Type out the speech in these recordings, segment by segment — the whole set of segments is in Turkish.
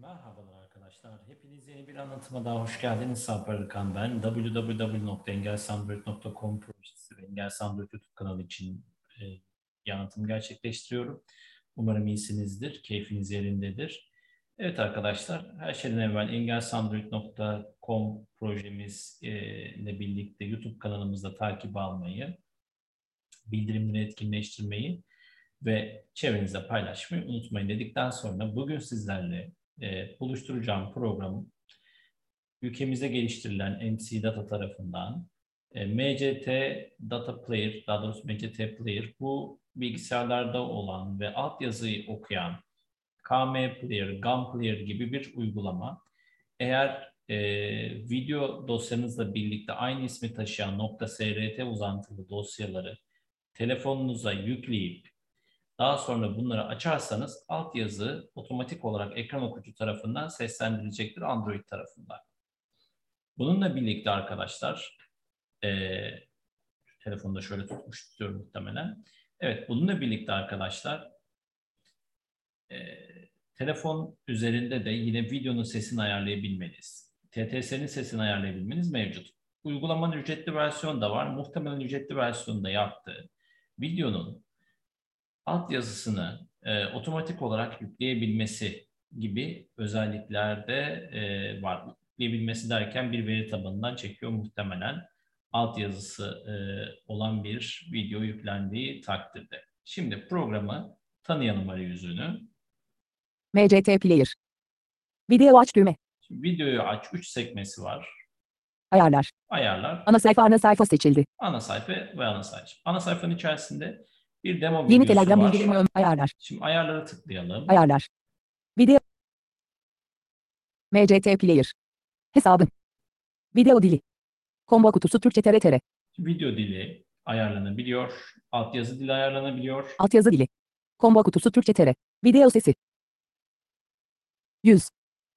Merhabalar arkadaşlar. Hepiniz yeni bir anlatıma daha hoş geldiniz. Sarper Arıkan ben. www.engelsandroid.com projesi ve Engelsandroid YouTube kanalı için e, anlatım gerçekleştiriyorum. Umarım iyisinizdir, keyfiniz yerindedir. Evet arkadaşlar, her şeyden evvel engelsandroid.com projemiz e, ile birlikte YouTube kanalımızda takip almayı, bildirimleri etkinleştirmeyi ve çevrenizde paylaşmayı unutmayın dedikten sonra bugün sizlerle e, oluşturacağım program ülkemizde geliştirilen MC Data tarafından e, MCT Data Player, daha doğrusu MCT Player bu bilgisayarlarda olan ve altyazıyı okuyan KM Player, GAM Player gibi bir uygulama. Eğer e, video dosyanızla birlikte aynı ismi taşıyan .srt uzantılı dosyaları telefonunuza yükleyip daha sonra bunları açarsanız altyazı otomatik olarak ekran okuyucu tarafından seslendirilecektir Android tarafından. Bununla birlikte arkadaşlar, e, telefonu da şöyle tutmuş tutuyorum muhtemelen. Evet, bununla birlikte arkadaşlar, e, telefon üzerinde de yine videonun sesini ayarlayabilmeniz, TTS'nin sesini ayarlayabilmeniz mevcut. Uygulamanın ücretli versiyonu da var. Muhtemelen ücretli versiyonu da yaptı. Videonun altyazısını e, otomatik olarak yükleyebilmesi gibi özellikler de e, var. Yükleyebilmesi derken bir veri tabanından çekiyor muhtemelen altyazısı e, olan bir video yüklendiği takdirde. Şimdi programı tanıyalım arayüzünü. MCT Player. Video aç düğme. Şimdi videoyu aç. 3 sekmesi var. Ayarlar. Ayarlar. Ana sayfa ana sayfa seçildi. Ana sayfa ve ana sayfa. Ana sayfanın içerisinde bir demo Yeni Telegram var. bildirimi ön- ayarlar. Şimdi ayarlara tıklayalım. Ayarlar. Video. MCT Player. Hesabın. Video dili. Combo kutusu Türkçe TRT. Video dili ayarlanabiliyor. Altyazı dili ayarlanabiliyor. Altyazı dili. Combo kutusu Türkçe TR. Video sesi. 100.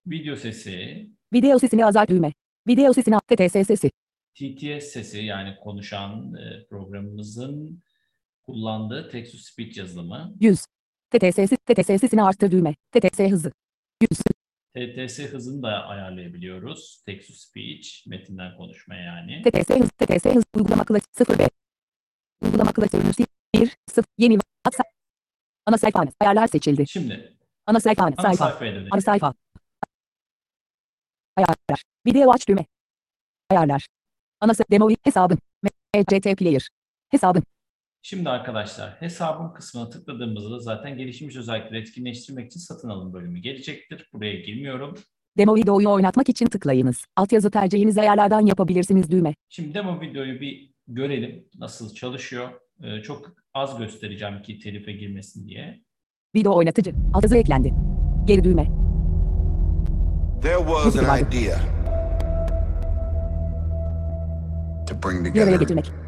Video sesi, Video sesini azalt düğme. Video sesini TTS sesi. TTS sesi yani konuşan e, programımızın kullandığı text to speech yazılımı. 100. TTS sesi. TTS sesini arttır düğme. TTS hızı. 100. TTS hızını da ayarlayabiliyoruz. Text to speech, metinden konuşma yani. TTS hız. TTS hız. Uygulama klasörü 0 B. Uygulama klasörü 1 0 yeni WhatsApp. Ana sayfa. Ayarlar seçildi. Şimdi Ana sayfa. ana sayfa. Ana sayfa. Ayarlar. Video aç düğme. Ayarlar. Ana sayfa. Demo hesabın. MCT Player. Hesabın. Şimdi arkadaşlar hesabım kısmına tıkladığımızda zaten gelişmiş özellikleri etkinleştirmek için satın alın bölümü gelecektir. Buraya girmiyorum. Demo videoyu oynatmak için tıklayınız. Altyazı tercihinizi ayarlardan yapabilirsiniz düğme. Şimdi demo videoyu bir görelim nasıl çalışıyor. Ee, çok az göstereceğim ki telife girmesin diye. Video oynatıcı. Altyazı eklendi. Geri düğme. There was an idea to bring together getirmek.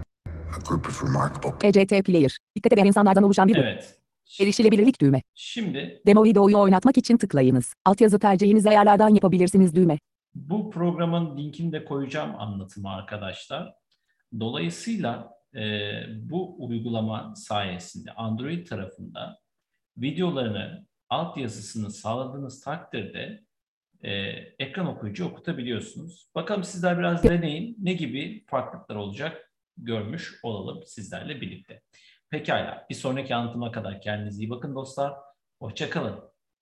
ECT Player. Dikkat eden insanlardan oluşan bir grup. Evet. Erişilebilirlik düğme. Şimdi Demo videoyu oynatmak için tıklayınız. Altyazı tercihinizi ayarlardan yapabilirsiniz düğme. bu programın linkini de koyacağım anlatıma arkadaşlar. Dolayısıyla e, bu uygulama sayesinde Android tarafında videolarını altyazısını sağladığınız takdirde e, ekran okuyucu okutabiliyorsunuz. Bakalım sizler biraz deneyin. Ne gibi farklılıklar olacak görmüş olalım sizlerle birlikte. Pekala. Bir sonraki anlatıma kadar kendinize iyi bakın dostlar. Hoşçakalın.